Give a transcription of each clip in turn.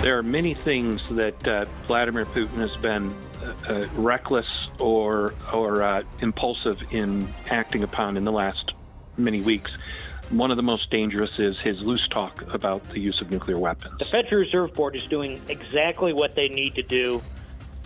There are many things that uh, Vladimir Putin has been uh, uh, reckless or or uh, impulsive in acting upon in the last many weeks. One of the most dangerous is his loose talk about the use of nuclear weapons. The Federal Reserve Board is doing exactly what they need to do,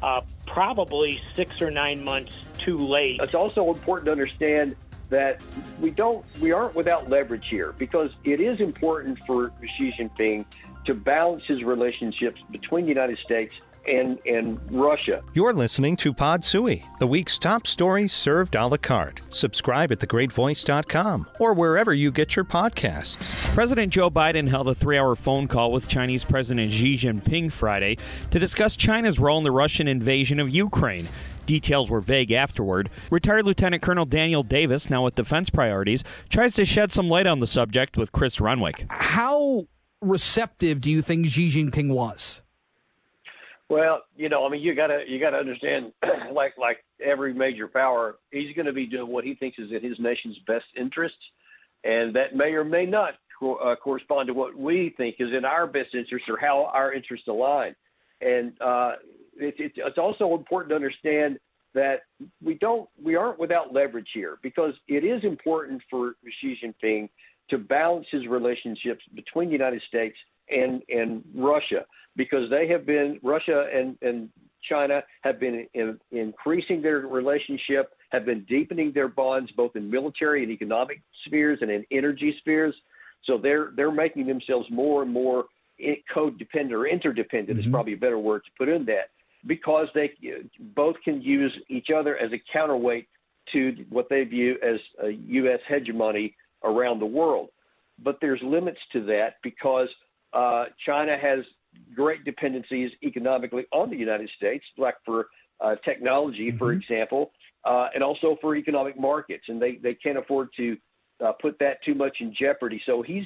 uh, probably six or nine months too late. It's also important to understand that we don't we aren't without leverage here because it is important for Xi Jinping to balance his relationships between the United States and, and Russia. You're listening to Pod Sui, the week's top stories served a la carte. Subscribe at thegreatvoice.com or wherever you get your podcasts. President Joe Biden held a three hour phone call with Chinese President Xi Jinping Friday to discuss China's role in the Russian invasion of Ukraine. Details were vague afterward. Retired Lieutenant Colonel Daniel Davis, now with Defense Priorities, tries to shed some light on the subject with Chris Renwick. How receptive do you think Xi Jinping was? Well, you know, I mean, you gotta you gotta understand, like like every major power, he's going to be doing what he thinks is in his nation's best interests, and that may or may not co- uh, correspond to what we think is in our best interest or how our interests align. And uh, it, it, it's also important to understand that we don't we aren't without leverage here because it is important for Xi Jinping to balance his relationships between the United States and and Russia because they have been Russia and and China have been in, increasing their relationship, have been deepening their bonds both in military and economic spheres and in energy spheres. So they're they're making themselves more and more codependent or interdependent mm-hmm. is probably a better word to put in that because they both can use each other as a counterweight to what they view as a U.S. hegemony around the world. But there's limits to that because uh, China has great dependencies economically on the United States, like for uh, technology, mm-hmm. for example, uh, and also for economic markets, and they, they can't afford to uh, put that too much in jeopardy. So he's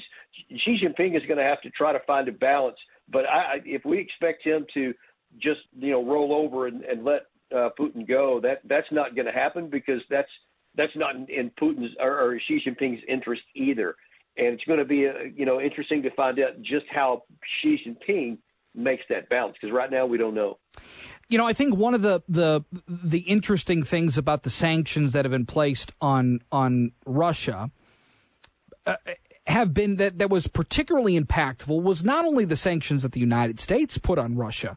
Xi Jinping is going to have to try to find a balance. But I, if we expect him to just you know roll over and, and let uh, Putin go, that that's not going to happen because that's that's not in, in Putin's or, or Xi Jinping's interest either. And it's going to be, uh, you know, interesting to find out just how Xi Jinping makes that balance because right now we don't know. You know, I think one of the the the interesting things about the sanctions that have been placed on on Russia uh, have been that that was particularly impactful was not only the sanctions that the United States put on Russia,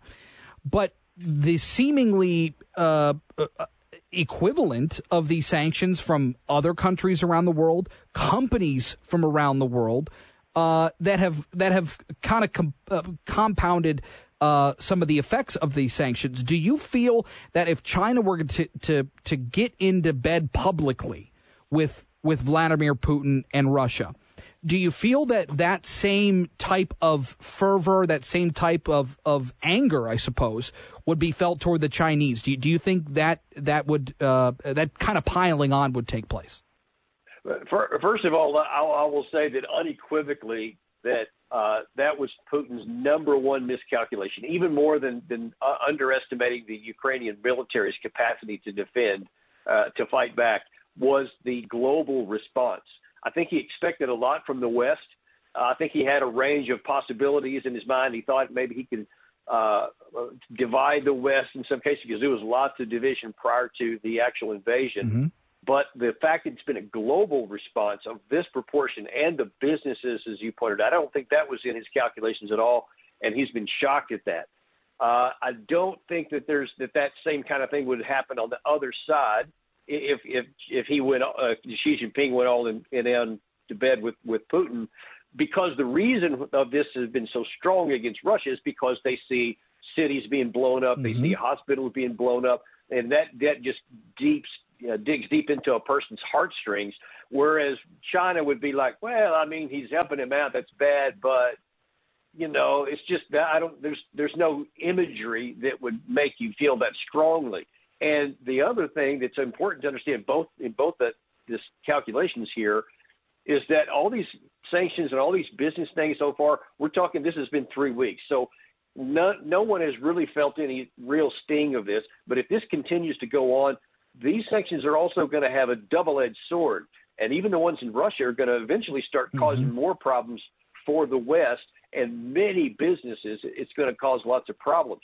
but the seemingly uh, uh equivalent of these sanctions from other countries around the world, companies from around the world uh, that have that have kind of com- uh, compounded uh, some of the effects of these sanctions. Do you feel that if China were to to to get into bed publicly with with Vladimir Putin and Russia, do you feel that that same type of fervor, that same type of, of anger, I suppose, would be felt toward the Chinese? Do you, do you think that that would uh, that kind of piling on would take place? First of all, I will say that unequivocally that uh, that was Putin's number one miscalculation, even more than, than uh, underestimating the Ukrainian military's capacity to defend, uh, to fight back, was the global response. I think he expected a lot from the West. Uh, I think he had a range of possibilities in his mind. He thought maybe he could uh, divide the West in some cases because there was lots of division prior to the actual invasion. Mm-hmm. But the fact that it's been a global response of this proportion and the businesses, as you pointed out, I don't think that was in his calculations at all, and he's been shocked at that. Uh, I don't think that there's that that same kind of thing would happen on the other side if if if he went uh, Xi Jinping went all in, in, in to bed with with Putin, because the reason of this has been so strong against Russia is because they see cities being blown up, mm-hmm. they see hospitals being blown up, and that that just deeps you know, digs deep into a person's heartstrings. Whereas China would be like, well, I mean, he's helping him out, that's bad, but you know, it's just that I don't. There's there's no imagery that would make you feel that strongly. And the other thing that's important to understand both in both the this calculations here is that all these sanctions and all these business things so far, we're talking this has been three weeks. So no, no one has really felt any real sting of this. But if this continues to go on, these sanctions are also going to have a double edged sword. And even the ones in Russia are going to eventually start mm-hmm. causing more problems for the West and many businesses, it's going to cause lots of problems.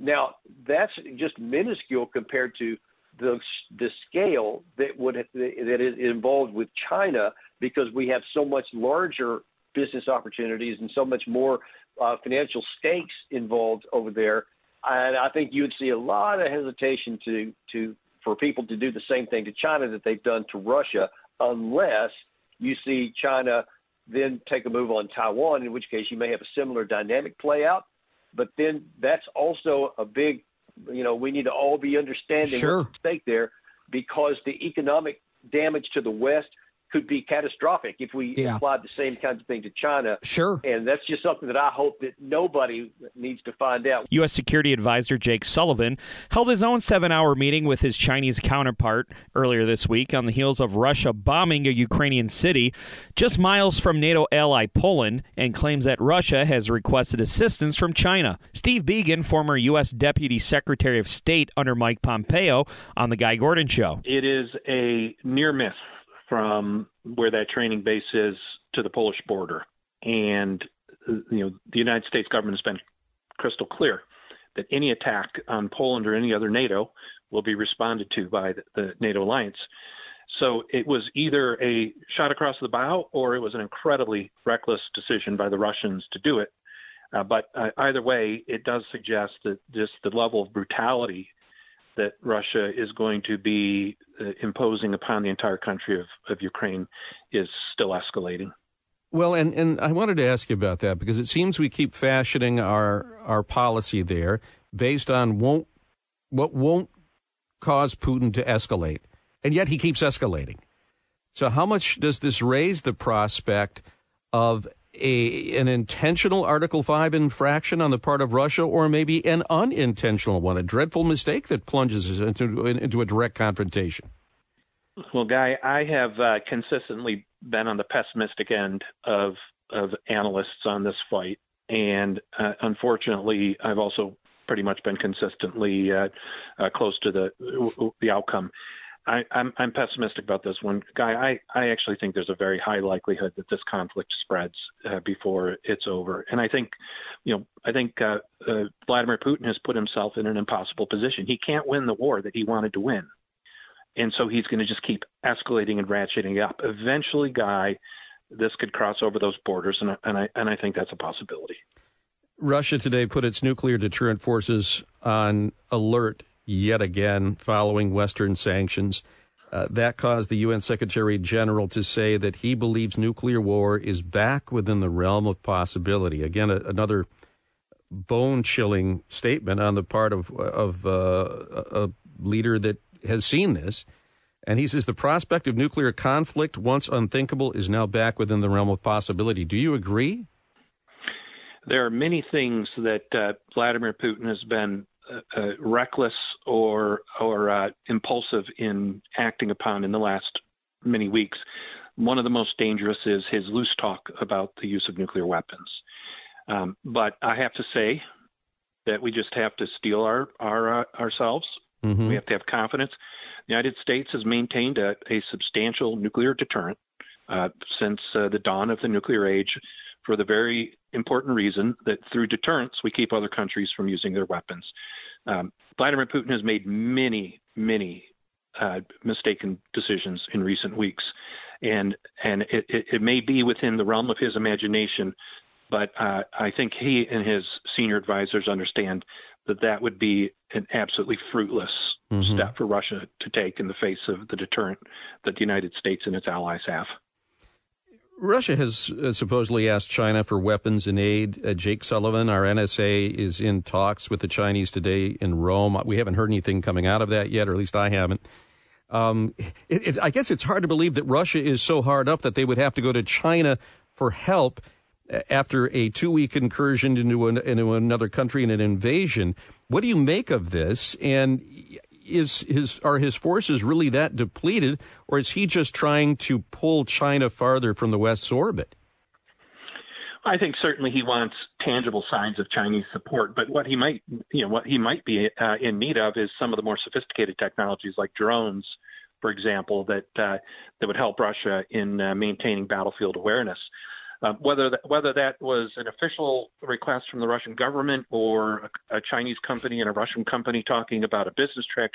Now, that's just minuscule compared to the the scale that would that is involved with China because we have so much larger business opportunities and so much more uh, financial stakes involved over there. And I think you would see a lot of hesitation to to for people to do the same thing to China that they've done to Russia, unless you see China then take a move on Taiwan, in which case you may have a similar dynamic play out. But then that's also a big, you know, we need to all be understanding sure. what's at stake there because the economic damage to the West could be catastrophic if we yeah. applied the same kinds of thing to China. Sure. And that's just something that I hope that nobody needs to find out. U.S. Security Advisor Jake Sullivan held his own seven hour meeting with his Chinese counterpart earlier this week on the heels of Russia bombing a Ukrainian city just miles from NATO ally Poland and claims that Russia has requested assistance from China. Steve Biegun, former U.S. Deputy Secretary of State under Mike Pompeo, on The Guy Gordon Show. It is a near miss from where that training base is to the Polish border. And you know, the United States government has been crystal clear that any attack on Poland or any other NATO will be responded to by the, the NATO alliance. So it was either a shot across the bow or it was an incredibly reckless decision by the Russians to do it. Uh, but uh, either way, it does suggest that just the level of brutality that Russia is going to be Uh, imposing upon the entire country of, of Ukraine is still escalating. Well, and, and I wanted to ask you about that because it seems we keep fashioning our, our policy there based on won't, what won't cause Putin to escalate. And yet he keeps escalating. So, how much does this raise the prospect of a an intentional Article 5 infraction on the part of Russia or maybe an unintentional one, a dreadful mistake that plunges us into, into a direct confrontation? Well, Guy, I have uh, consistently been on the pessimistic end of of analysts on this fight, and uh, unfortunately, I've also pretty much been consistently uh, uh close to the the outcome. I, am I'm, I'm pessimistic about this one, guy. I, I actually think there's a very high likelihood that this conflict spreads uh, before it's over, and I think, you know, I think uh, uh, Vladimir Putin has put himself in an impossible position. He can't win the war that he wanted to win, and so he's going to just keep escalating and ratcheting up. Eventually, guy, this could cross over those borders, and, and I and I think that's a possibility. Russia today put its nuclear deterrent forces on alert yet again following Western sanctions. Uh, that caused the UN Secretary General to say that he believes nuclear war is back within the realm of possibility. Again, a, another bone chilling statement on the part of, of uh, a leader that has seen this. And he says the prospect of nuclear conflict, once unthinkable, is now back within the realm of possibility. Do you agree? There are many things that uh, Vladimir Putin has been uh, uh, reckless or or uh, impulsive in acting upon in the last many weeks. One of the most dangerous is his loose talk about the use of nuclear weapons. Um, but I have to say that we just have to steel our, our uh, ourselves. Mm-hmm. We have to have confidence. The United States has maintained a, a substantial nuclear deterrent uh, since uh, the dawn of the nuclear age for the very important reason that through deterrence, we keep other countries from using their weapons. Um, Vladimir Putin has made many, many uh, mistaken decisions in recent weeks, and and it, it, it, may be within the realm of his imagination, but uh, I think he and his senior advisors understand that that would be an absolutely fruitless mm-hmm. step for Russia to take in the face of the deterrent that the United States and its allies have. Russia has uh, supposedly asked China for weapons and aid. Uh, Jake Sullivan, our NSA, is in talks with the Chinese today in Rome. We haven't heard anything coming out of that yet, or at least I haven't. Um, it, I guess it's hard to believe that Russia is so hard up that they would have to go to China for help uh, after a two week incursion into, an, into another country and an invasion. What do you make of this? And is his are his forces really that depleted, or is he just trying to pull China farther from the West's orbit? I think certainly he wants tangible signs of Chinese support, but what he might, you know, what he might be uh, in need of is some of the more sophisticated technologies like drones, for example, that uh, that would help Russia in uh, maintaining battlefield awareness. Uh, whether that, whether that was an official request from the Russian government or a, a Chinese company and a Russian company talking about a business tra-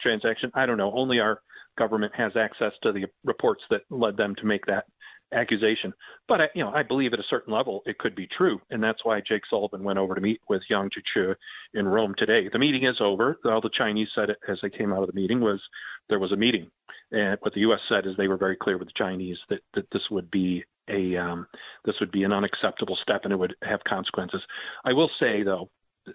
transaction, I don't know. Only our government has access to the reports that led them to make that accusation. But I, you know, I believe at a certain level it could be true, and that's why Jake Sullivan went over to meet with Yang Jiechi in Rome today. The meeting is over. All the Chinese said it as they came out of the meeting was there was a meeting, and what the U.S. said is they were very clear with the Chinese that that this would be a um, this would be an unacceptable step and it would have consequences. I will say though,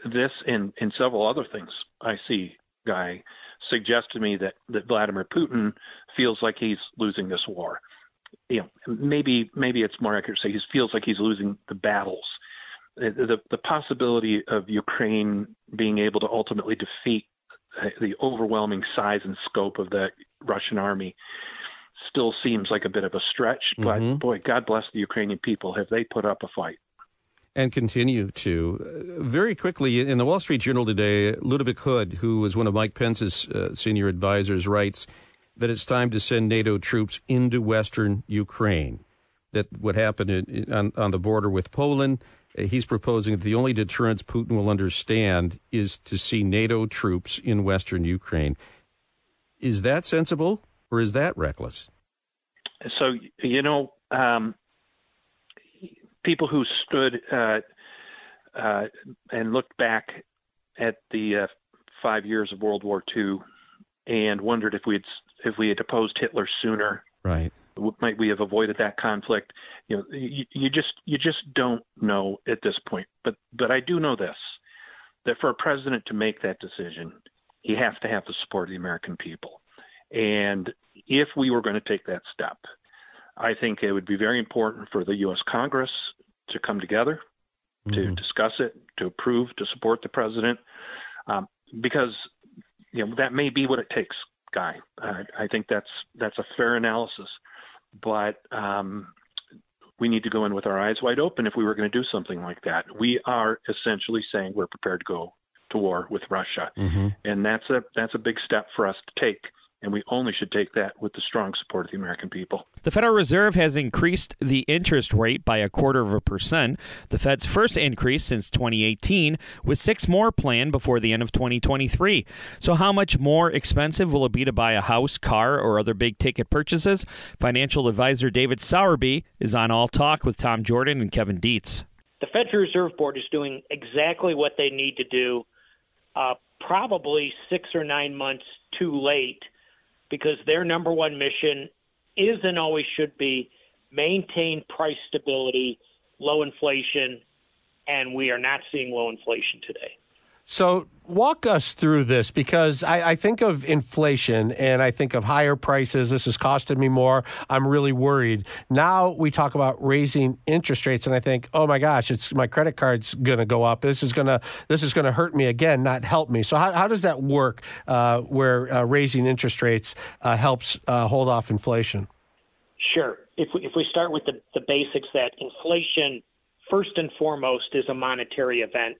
this and in several other things I see, guy, suggest to me that that Vladimir Putin feels like he's losing this war you know, maybe maybe it's more accurate to say he feels like he's losing the battles. The the possibility of Ukraine being able to ultimately defeat the overwhelming size and scope of the Russian army still seems like a bit of a stretch. But mm-hmm. boy, God bless the Ukrainian people. Have they put up a fight? and continue to. Very quickly, in the Wall Street Journal today, Ludovic Hood, who was one of Mike Pence's uh, senior advisors, writes that it's time to send NATO troops into western Ukraine. That would happen in, on, on the border with Poland. Uh, he's proposing that the only deterrence Putin will understand is to see NATO troops in western Ukraine. Is that sensible or is that reckless? So, you know, um, people who stood uh, uh, and looked back at the uh, five years of World War II and wondered if we had if we had opposed Hitler sooner, right? Might we have avoided that conflict? You know, you, you just you just don't know at this point. But but I do know this: that for a president to make that decision, he has to have the support of the American people. And if we were going to take that step, I think it would be very important for the U.S. Congress to come together, mm-hmm. to discuss it, to approve, to support the president, um, because you know that may be what it takes guy. Uh, I think that's that's a fair analysis, but um, we need to go in with our eyes wide open if we were going to do something like that. We are essentially saying we're prepared to go to war with Russia, mm-hmm. and that's a that's a big step for us to take and we only should take that with the strong support of the American people. The Federal Reserve has increased the interest rate by a quarter of a percent, the Fed's first increase since 2018, with six more planned before the end of 2023. So, how much more expensive will it be to buy a house, car, or other big ticket purchases? Financial advisor David Sowerby is on All Talk with Tom Jordan and Kevin Dietz. The Federal Reserve Board is doing exactly what they need to do, uh, probably six or nine months too late because their number one mission is and always should be maintain price stability, low inflation, and we are not seeing low inflation today. So, walk us through this because I, I, think of inflation and I think of higher prices. This is costing me more. I'm really worried. Now we talk about raising interest rates, and I think, oh my gosh, it's my credit card's going to go up. This is going to this is going to hurt me again, not help me. So, how, how does that work? Uh, where uh, raising interest rates uh, helps uh, hold off inflation? Sure. If we, if we start with the, the basics, that inflation first and foremost is a monetary event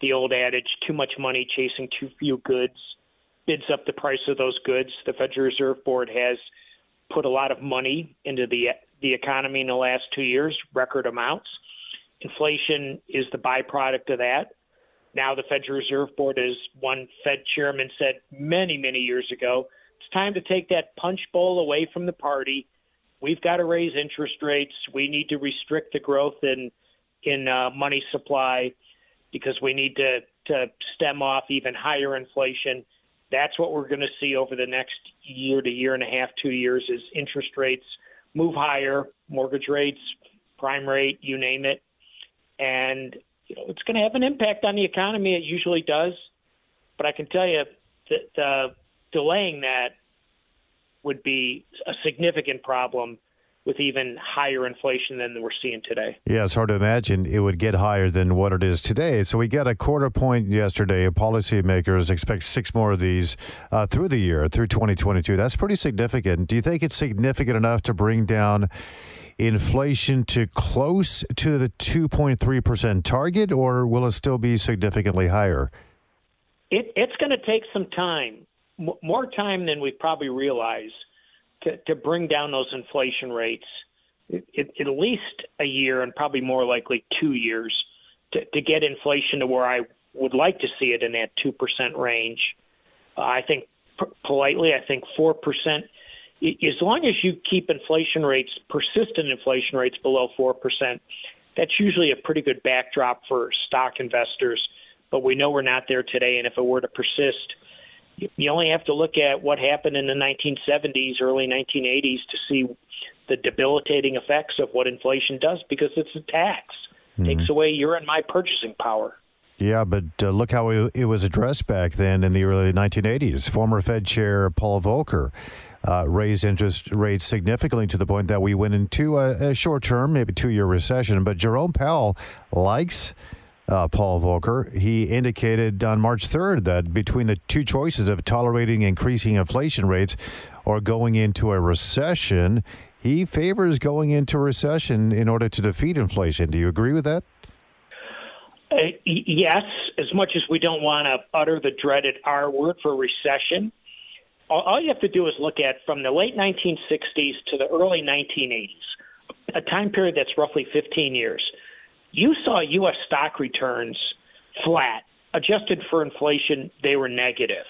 the old adage, too much money chasing too few goods bids up the price of those goods. The Federal Reserve Board has put a lot of money into the the economy in the last two years, record amounts. Inflation is the byproduct of that. Now the Federal Reserve Board, as one Fed chairman said many, many years ago, it's time to take that punch bowl away from the party. We've got to raise interest rates. We need to restrict the growth in in uh, money supply because we need to, to stem off even higher inflation. That's what we're going to see over the next year to year and a half, two years, is interest rates move higher, mortgage rates, prime rate, you name it, and you know it's going to have an impact on the economy. It usually does, but I can tell you that uh, delaying that would be a significant problem with even higher inflation than we're seeing today. Yeah, it's hard to imagine it would get higher than what it is today. So we got a quarter point yesterday. Policymakers expect six more of these uh, through the year, through 2022. That's pretty significant. Do you think it's significant enough to bring down inflation to close to the 2.3% target, or will it still be significantly higher? It, it's going to take some time, more time than we probably realize to, to bring down those inflation rates. it, it, at least a year and probably more likely two years to, to get inflation to where I would like to see it in that 2% range. Uh, I think p- politely, I think 4%. As long as you keep inflation rates, persistent inflation rates below 4%, that's usually a pretty good backdrop for stock investors. But we know we're not there today, and if it were to persist, you only have to look at what happened in the 1970s, early 1980s to see the debilitating effects of what inflation does because it's a tax. Mm-hmm. Takes away your and my purchasing power. Yeah, but uh, look how it was addressed back then in the early 1980s. Former Fed Chair Paul Volcker uh, raised interest rates significantly to the point that we went into a, a short term, maybe two year recession. But Jerome Powell likes. Uh, Paul Volcker, he indicated on March 3rd that between the two choices of tolerating increasing inflation rates or going into a recession, he favors going into recession in order to defeat inflation. Do you agree with that? Uh, yes, as much as we don't want to utter the dreaded R word for recession, all, all you have to do is look at from the late 1960s to the early 1980s, a time period that's roughly 15 years. You saw U.S. stock returns flat. Adjusted for inflation, they were negative.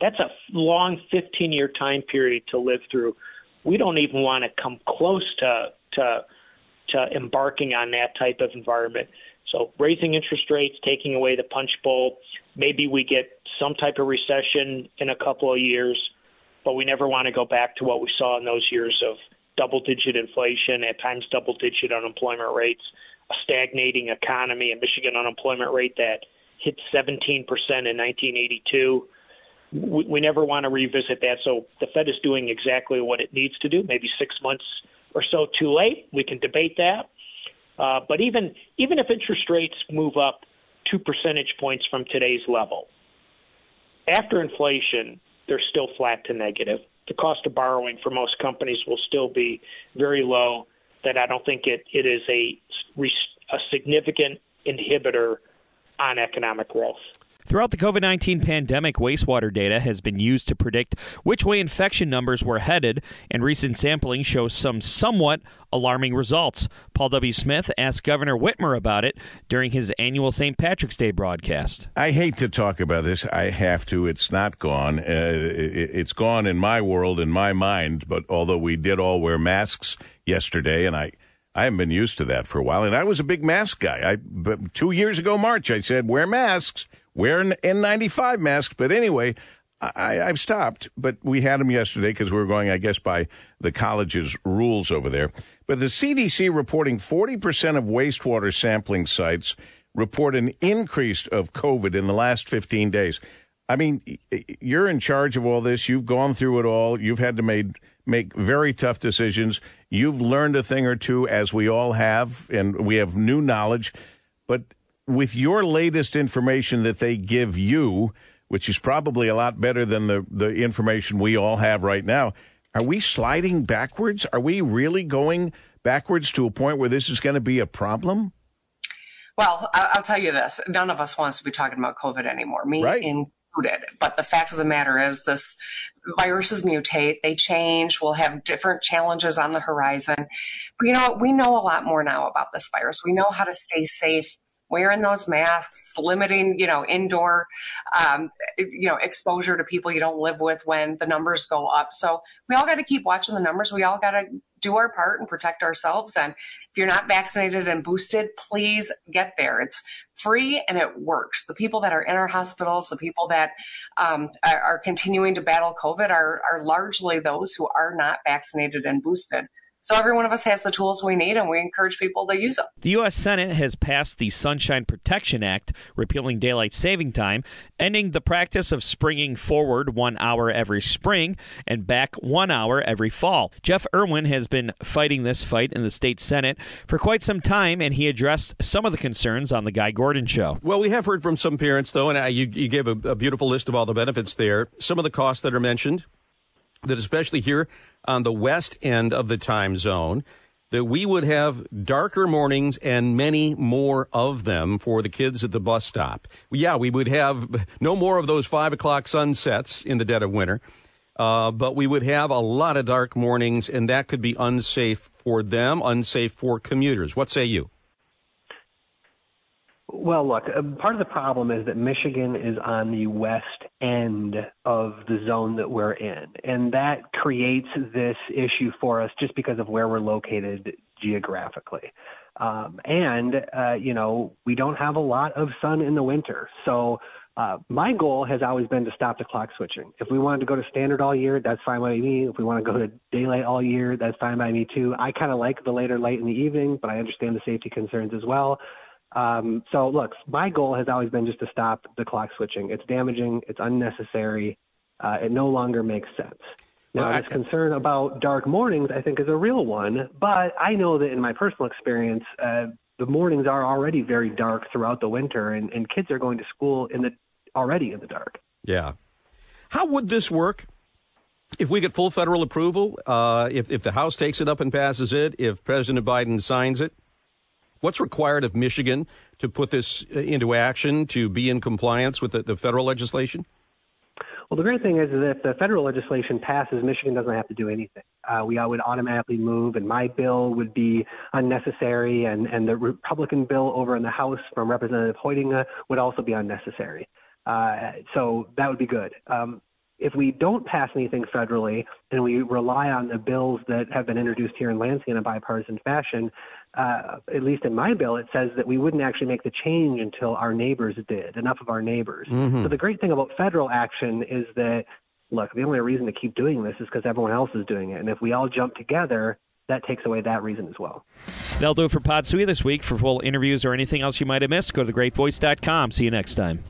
That's a long 15 year time period to live through. We don't even want to come close to, to, to embarking on that type of environment. So raising interest rates, taking away the punch bowl, maybe we get some type of recession in a couple of years, but we never want to go back to what we saw in those years of double digit inflation, at times double digit unemployment rates, a stagnating economy, a Michigan unemployment rate that hit 17% in 1982. We, we never want to revisit that. So the Fed is doing exactly what it needs to do, maybe six months or so too late. We can debate that. Uh, but even even if interest rates move up two percentage points from today's level, after inflation, they're still flat to negative. The cost of borrowing for most companies will still be very low. That I don't think it, it is a a significant inhibitor on economic growth. Throughout the COVID 19 pandemic, wastewater data has been used to predict which way infection numbers were headed, and recent sampling shows some somewhat alarming results. Paul W. Smith asked Governor Whitmer about it during his annual St. Patrick's Day broadcast. I hate to talk about this. I have to. It's not gone. Uh, it's gone in my world, in my mind, but although we did all wear masks yesterday, and I. I haven't been used to that for a while, and I was a big mask guy. I, two years ago, March, I said wear masks wear an N95 mask. But anyway, I, have stopped, but we had them yesterday because we were going, I guess, by the college's rules over there. But the CDC reporting 40% of wastewater sampling sites report an increase of COVID in the last 15 days. I mean, you're in charge of all this. You've gone through it all. You've had to make make very tough decisions. You've learned a thing or two, as we all have, and we have new knowledge. But with your latest information that they give you, which is probably a lot better than the, the information we all have right now, are we sliding backwards? Are we really going backwards to a point where this is going to be a problem? Well, I'll tell you this: none of us wants to be talking about COVID anymore, me right. included. But the fact of the matter is, this viruses mutate, they change. We'll have different challenges on the horizon. But you know, we know a lot more now about this virus. We know how to stay safe wearing those masks, limiting, you know, indoor, um, you know, exposure to people you don't live with when the numbers go up. So we all got to keep watching the numbers. We all got to do our part and protect ourselves. And if you're not vaccinated and boosted, please get there. It's free and it works. The people that are in our hospitals, the people that um, are, continuing to battle COVID are, are largely those who are not vaccinated and boosted. So every one of us has the tools we need, and we encourage people to use them. The U.S. Senate has passed the Sunshine Protection Act, repealing daylight saving time, ending the practice of springing forward one hour every spring and back one hour every fall. Jeff Irwin has been fighting this fight in the state Senate for quite some time, and he addressed some of the concerns on the Guy Gordon show. Well, we have heard from some parents, though, and you, you gave a, a beautiful list of all the benefits there. Some of the costs that are mentioned that especially here on the west end of the time zone, that we would have darker mornings and many more of them for the kids at the bus stop. Yeah, we would have no more of those five o'clock sunsets in the dead of winter. Uh, but we would have a lot of dark mornings, and that could be unsafe for them, unsafe for commuters. What say you? Well, look, uh, part of the problem is that Michigan is on the west end of the zone that we're in, and that creates this issue for us just because of where we're located geographically. Um, and, uh, you know, we don't have a lot of sun in the winter. So, uh, my goal has always been to stop the clock switching. If we wanted to go to standard all year, that's fine by me. If we want to go to daylight all year, that's fine by me too. I kind of like the later light in the evening, but I understand the safety concerns as well. Um, so, look, my goal has always been just to stop the clock switching. It's damaging, it's unnecessary, uh, it no longer makes sense. Now, well, this concern about dark mornings, I think, is a real one, but I know that in my personal experience, uh, the mornings are already very dark throughout the winter, and, and kids are going to school in the already in the dark. Yeah. How would this work if we get full federal approval? Uh, if, if the House takes it up and passes it, if President Biden signs it, What's required of Michigan to put this uh, into action to be in compliance with the, the federal legislation? Well, the great thing is that if the federal legislation passes, Michigan doesn't have to do anything. Uh, we would automatically move, and my bill would be unnecessary, and, and the Republican bill over in the House from Representative Hoitenga would also be unnecessary. Uh, so that would be good. Um, if we don't pass anything federally and we rely on the bills that have been introduced here in Lansing in a bipartisan fashion, uh, at least in my bill, it says that we wouldn't actually make the change until our neighbors did, enough of our neighbors. Mm-hmm. So the great thing about federal action is that, look, the only reason to keep doing this is because everyone else is doing it. And if we all jump together, that takes away that reason as well. That'll do it for Pod Sui this week. For full interviews or anything else you might have missed, go to thegreatvoice.com. See you next time.